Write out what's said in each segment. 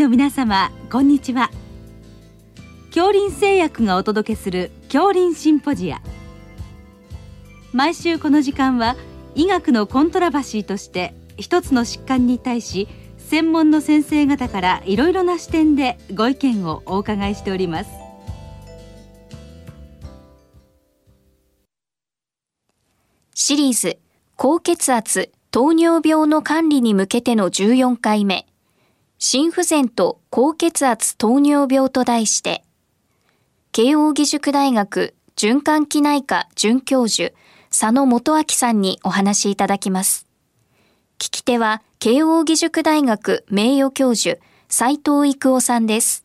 の皆様こんにちは。恐林製薬がお届けする恐林シンポジア。毎週この時間は医学のコントラバシーとして一つの疾患に対し専門の先生方からいろいろな視点でご意見をお伺いしております。シリーズ高血圧糖尿病の管理に向けての14回目。心不全と高血圧糖尿病と題して慶應義塾大学循環器内科准教授佐野元明さんにお話しいただきます聞き手は慶應義塾大学名誉教授斉藤育夫さんです。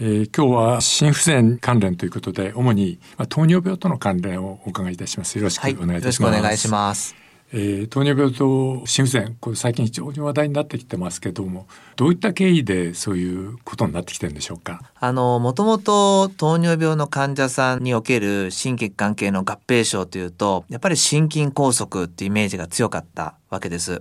えー、今日は心不全関連ということで主に、まあ、糖尿病との関連をお伺いいたします。よろしくお願いいたします。はい、よろしくお願いします。えー、糖尿病と心不全これ最近非常に話題になってきてますけどもどういった経緯でそういうことになってきてるんでしょうか？あのもともと糖尿病の患者さんにおける心血管系の合併症というとやっぱり心筋梗塞っていうイメージが強かったわけです。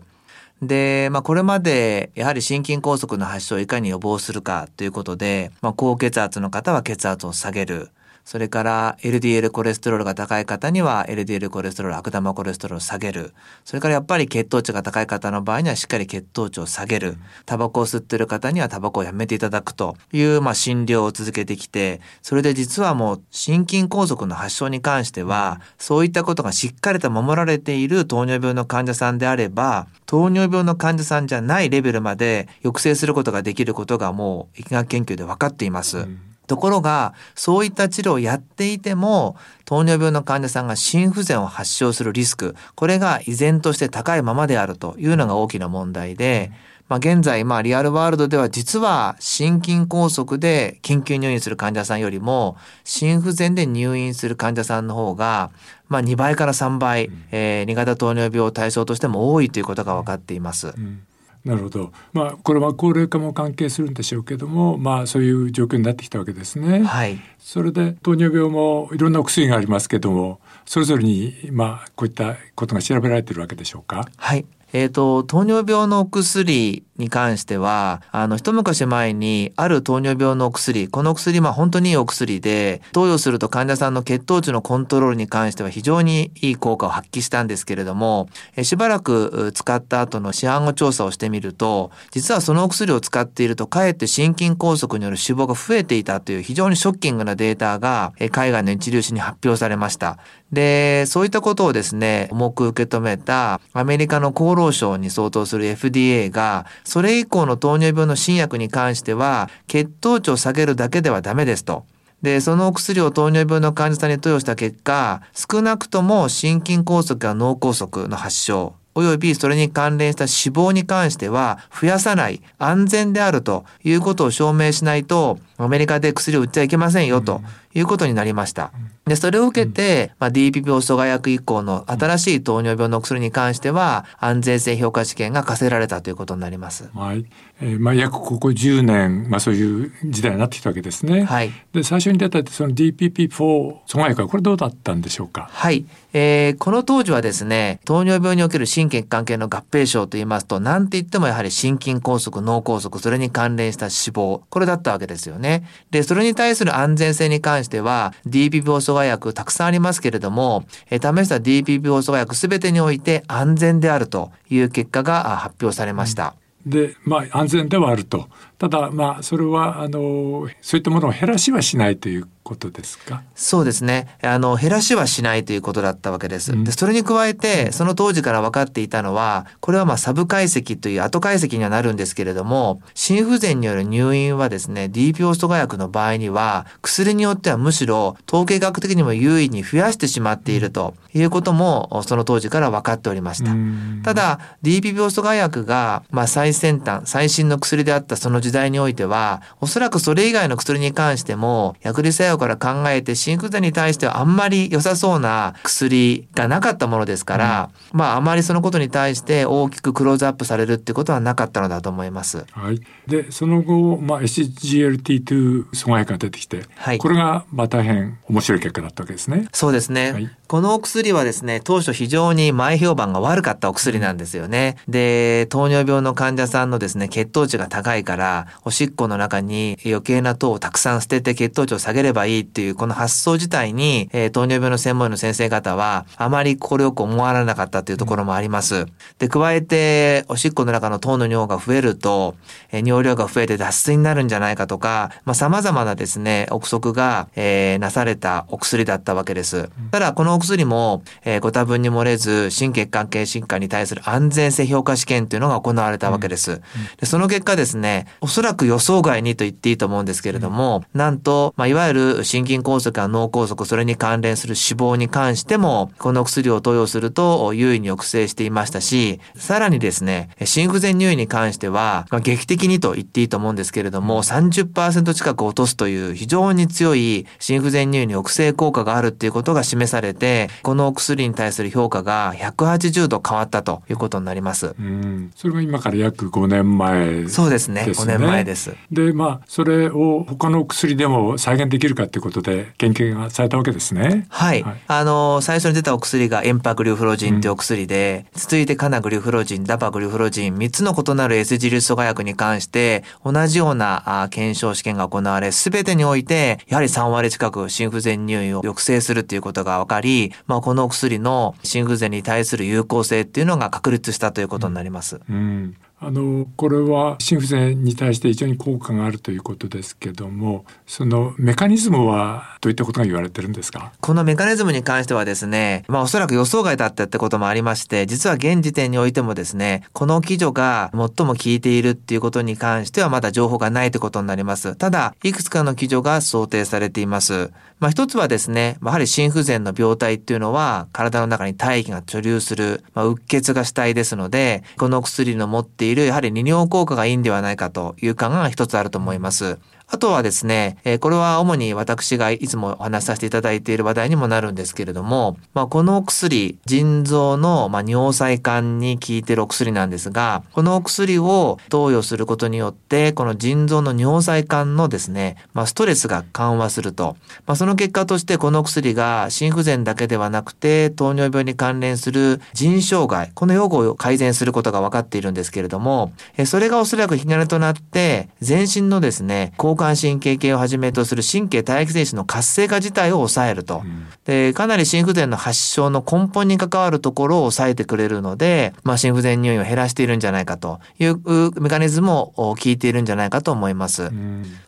で、まあ、これまでやはり心筋梗塞の発症をいかに予防するかということで、まあ、高血圧の方は血圧を下げる。それから LDL コレステロールが高い方には LDL コレステロール、悪玉コレステロールを下げる。それからやっぱり血糖値が高い方の場合にはしっかり血糖値を下げる。タバコを吸ってる方にはタバコをやめていただくという、まあ、診療を続けてきて、それで実はもう心筋梗塞の発症に関しては、そういったことがしっかりと守られている糖尿病の患者さんであれば、糖尿病の患者さんじゃないレベルまで抑制することができることがもう疫学研究で分かっています。うんところが、そういった治療をやっていても、糖尿病の患者さんが心不全を発症するリスク、これが依然として高いままであるというのが大きな問題で、まあ、現在、まあ、リアルワールドでは実は心筋梗塞で緊急入院する患者さんよりも、心不全で入院する患者さんの方が、まあ、2倍から3倍、えー、2型糖尿病を対象としても多いということが分かっています。うんなるほど。まあこれは高齢化も関係するんでしょうけども、まあそういう状況になってきたわけですね。はい。それで糖尿病もいろんなお薬がありますけども、それぞれにまあこういったことが調べられているわけでしょうか？はい。えっ、ー、と、糖尿病のお薬に関しては、あの、一昔前にある糖尿病のお薬、この薬、まあ本当にいいお薬で、投与すると患者さんの血糖値のコントロールに関しては非常にいい効果を発揮したんですけれども、えしばらく使った後の市販後調査をしてみると、実はそのお薬を使っていると、かえって心筋梗塞による死亡が増えていたという非常にショッキングなデータが、え海外の一流誌に発表されました。で、そういったことをですね、重く受け止めたアメリカの厚労省に相当する FDA が、それ以降の糖尿病の新薬に関しては、血糖値を下げるだけではダメですと。で、そのお薬を糖尿病の患者さんに投与した結果、少なくとも心筋梗塞や脳梗塞の発症、およびそれに関連した死亡に関しては増やさない安全であるということを証明しないとアメリカで薬を売っちゃいけませんよということになりました。で、それを受けて、まあ、DPP 阻害薬以降の新しい糖尿病の薬に関しては、安全性評価試験が課せられたということになります。はい。えー、まあ、約ここ10年、まあ、そういう時代になってきたわけですね。はい。で、最初に出たその DPP4 阻害薬は、これどうだったんでしょうか？はい。えー、この当時はですね、糖尿病における心血管系の合併症といいますと、なんて言ってもやはり心筋梗塞、脳梗塞、それに関連した死亡、これだったわけですよね。で、それに対する安全性に関しては、DPP 阻害薬たくさんありますけれども、え、試した DPP 阻害薬全てにおいて安全であるという結果が発表されました。でまあ安全ではあるとただまあそれはあのそういったものを減らしはしないということですか？そうですね。あの減らしはしないということだったわけです、うん、でそれに加えてその当時から分かっていたのはこれはまあサブ解析という後解析にはなるんですけれども心不全による入院はですね DPO 阻害薬の場合には薬によってはむしろ統計学的にも優位に増やしてしまっているということもその当時から分かっておりました、うん、ただ DPO 阻害薬がまあ最先端最新の薬であったその時代においてはおそらくそれ以外の薬に関しても薬理作用から考えて心不全に対してはあんまり良さそうな薬がなかったものですから、うん、まああまりそのことに対して大きくクローズアップされるってことはなかったのだと思います。はい。でその後、まあ、SGLT2 阻害が出てきて、はい、これがまあ大変面白い結果だったわけですね。そうですね。はい、このお薬はですね当初非常に前評判が悪かったお薬なんですよね。で糖尿病の患者さんのですね血糖値が高いからおしっこの中に余計な糖をたくさん捨てて血糖値を下げればいいっていうこの発想自体に、えー、糖尿病の専門医の先生方はあまり快く思わなかったというところもあります。で加えておしっこの中の糖の量が増えると、えー、尿量が増えて脱水になるんじゃないかとか、まあ、様々なですね憶測が、えー、なされたお薬だったわけです。ただこのお薬も、えー、ご多分に漏れず心血管系疾患に対する安全性評価試験というのが行われたわけです。でその結果ですねおそらく予想外にと言っていいと思うんですけれども、なんと、まあ、いわゆる心筋梗塞や脳梗塞、それに関連する死亡に関しても、この薬を投与すると優位に抑制していましたし、さらにですね、心不全入院に関しては、まあ、劇的にと言っていいと思うんですけれども、30%近く落とすという非常に強い心不全入院に抑制効果があるっていうことが示されて、このお薬に対する評価が180度変わったということになります。うん、それが今から約5年前、ね、そうですね。5年前です。で、まあ、それを他の薬でも再現できるかということで研究がされたわけですね。はい。はい、あの、最初に出たお薬がエンパグリュフロジンというお薬で、うん、続いてカナグリュフロジン、ダパグリュフロジン、3つの異なる S ジル阻害薬に関して、同じような検証試験が行われ、すべてにおいて、やはり3割近く心不全入院を抑制するということが分かり、まあ、このお薬の心不全に対する有効性っていうのが確立したということになります。うん、うんあのこれは心不全に対して非常に効果があるということですけどもそのメカニズムはどういったことが言われてるんですか？このメカニズムに関してはですねまあおそらく予想外だったってこともありまして実は現時点においてもですねこの基準が最も効いているっていうことに関してはまだ情報がないということになります。ただいくつかの基準が想定されています。まあ一つはですねやはり心不全の病態っていうのは体の中に体液が貯留する、まあ、うっ血が主体ですのでこの薬の持っているいるやはり二尿効果がいいんではないかという考えが一つあると思います。あとはですね、えー、これは主に私がいつもお話しさせていただいている話題にもなるんですけれども、まあ、このお薬、腎臓の、まあ、尿細管に効いているお薬なんですが、このお薬を投与することによって、この腎臓の尿細管のですね、まあ、ストレスが緩和すると。まあ、その結果としてこの薬が心不全だけではなくて、糖尿病に関連する腎障害、この用語を改善することが分かっているんですけれども、えそれがおそらく引き金となって、全身のですね、交感神経系をはじめとする神経体液性子の活性化自体を抑えると。で、かなり心不全の発症の根本に関わるところを抑えてくれるので、まあ、心不全入院を減らしているんじゃないかというメカニズムを効いているんじゃないかと思います。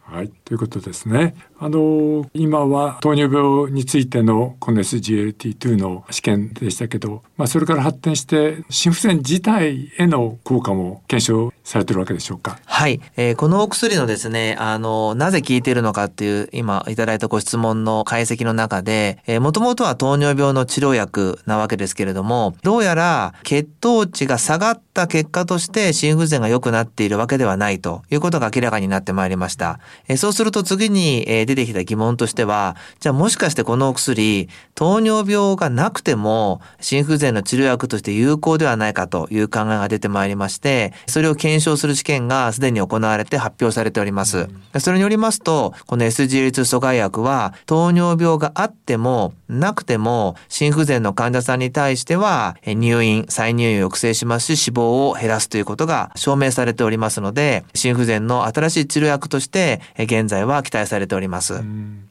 はい、ということですね。あの今は糖尿病についてのこの SGLT2 の試験でしたけど、まあ、それから発展して心不全自体への効果も検証されてるわけでしょうか？はい、えー、このお薬のですね、あのなぜ効いているのかっていう今いただいたご質問の解析の中で、えー、もともとは糖尿病の治療薬なわけですけれども、どうやら血糖値が下がった結果として心不全が良くなっているわけではないということが明らかになってまいりました。えそうすると次に、え出てきた疑問としては、じゃあもしかしてこのお薬、糖尿病がなくても心不全の治療薬として有効ではないかという考えが出てまいりまして、それを検証する試験がすでに行われて発表されております。それによりますと、この SGLT 阻害薬は糖尿病があってもなくても心不全の患者さんに対しては入院、再入院を抑制しますし死亡を減らすということが証明されておりますので、心不全の新しい治療薬として現在は期待されております。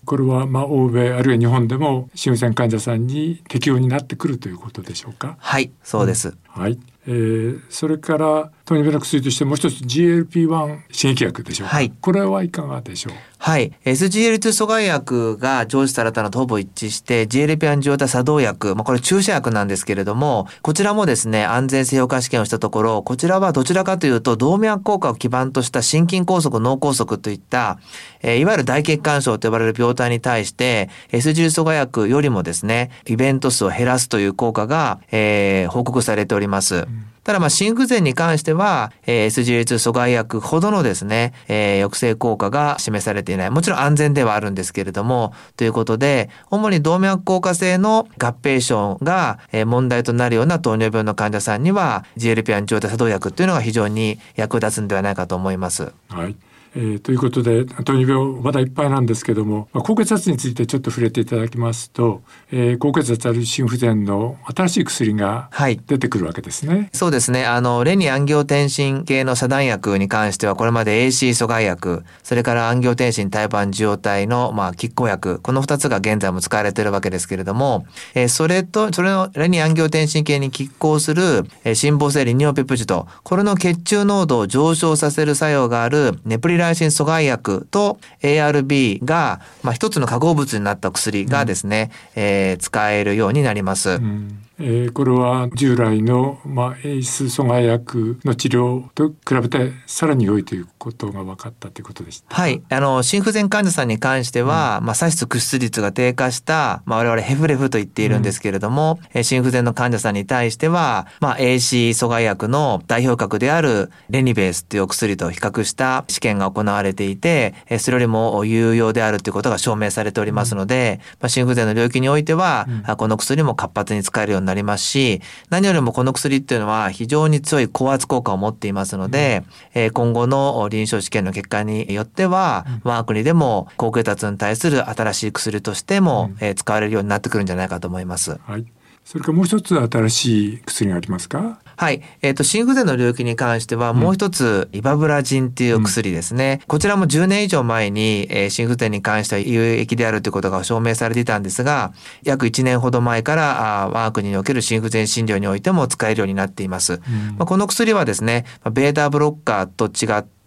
これはまあ欧米あるいは日本でも心不全患者さんに適用になってくるということでしょうか？はい、そうです。うん、はい。えー、それから糖尿病の薬としてもう一つ GLP-1 刺激薬でしょうか、はい、これはいかがでしょう？はい。SGLT 阻害薬が常時されたのとほぼ一致して GLP-1 状態作動薬、まあ、これ注射薬なんですけれどもこちらもですね安全性評価試験をしたところこちらはどちらかというと動脈硬化を基盤とした心筋梗塞脳梗塞といった、えー、いわゆる大血管症と呼ばれる病態に対して SGLT 阻害薬よりもですねイベント数を減らすという効果が、えー、報告されております。たただまあ心不全に関しては、えー、SGA2 阻害薬ほどのですね、えー、抑制効果が示されていない。もちろん安全ではあるんですけれども、ということで、主に動脈硬化性の合併症が問題となるような糖尿病の患者さんには GLP-1 状態作動薬というのが非常に役立つんではないかと思います。はいえー、ということで糖尿病まだいっぱいなんですけども、まあ、高血圧についてちょっと触れていただきますと、えー、高血圧ある心不全の新しい薬が出てくるわけですね。はい、そうですねあのレニアンギオテンシン系の遮断薬に関してはこれまで AC 阻害薬それからアンギオテンシンタイプ1受容体の、まあ、拮抗薬この2つが現在も使われているわけですけれども、えー、それとそれのレニアンギオテンシン系に拮抗する、えー、心房性リニオペプチドこれの血中濃度を上昇させる作用があるネプリライシン阻害薬と ARB が、まあ、一つの化合物になった薬がですね、うん、えー、使えるようになります。うんえー、これは従来の、まあ、エ阻害薬の治療と比べてさらに良いということが分かったということでした。はい。あの、心不全患者さんに関しては、うん、まあ、左質屈出率が低下した、まあ、我々ヘフレフと言っているんですけれども、うん、心不全の患者さんに対しては、まあ、AC 阻害薬の代表格であるレニベースというお薬と比較した試験が行われていて、それよりも有用であるということが証明されておりますので、まあ、心不全の領域においては、うん、この薬も活発に使えるようになりますし、何よりもこの薬っていうのは非常に強い高圧効果を持っていますので、うん、今後の臨床試験の結果によっては、うん、我が国でも高血圧に対する新しい薬としても、うん、使われるようになってくるんじゃないかと思います。はい。それからもう一つ新しい薬がありますか？はい。えっ、ー、と、心不全の領域に関しては、もう一つ、イバブラジンっていう薬ですね。うん、こちらも10年以上前に、えー、心不全に関しては有益であるということが証明されていたんですが、約1年ほど前から、あ我が国における心不全診療においても使えるようになっています。うん、まあ、この薬はですね、ベータブロッカーと違って、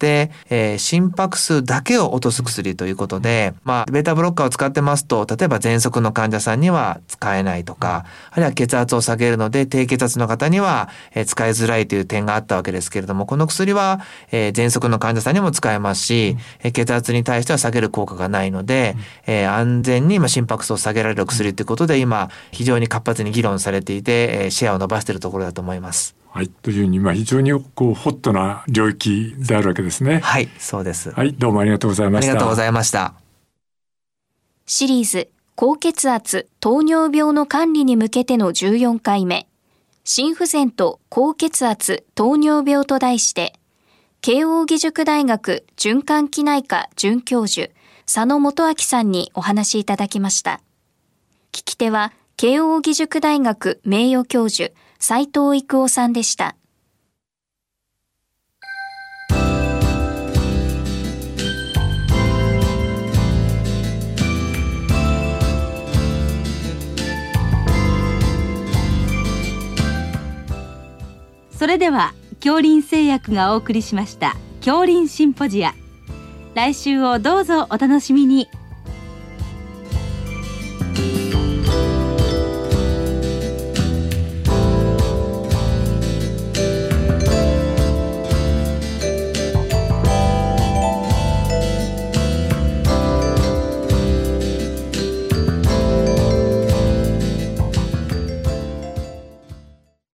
えー、心拍数だけを落とす薬ということで、まあ、ベータブロッカーを使ってますと、例えば喘息の患者さんには使えないとか、あるいは血圧を下げるので、低血圧の方には、えー、使いづらいという点があったわけですけれども、この薬は、えー、喘息の患者さんにも使えますし、うん、血圧に対しては下げる効果がないので、うん、えー、安全に心拍数を下げられる薬ということで、今、非常に活発に議論されていて、えー、シェアを伸ばしているところだと思います。はい、というふうに、まあ、非常にこうホットな領域であるわけですね。はい、そうです。はい、どうもありがとうございました。ありがとうございました。シリーズ高血圧、糖尿病の管理に向けての14回目、心不全と高血圧、糖尿病と題して、慶應義塾大学循環器内科准教授、佐野元明さんにお話いただきました。聞き手は、慶應義塾大学名誉教授、斉藤育夫さんでした。それでは恐林製薬がお送りしました恐林シンポジア来週をどうぞお楽しみに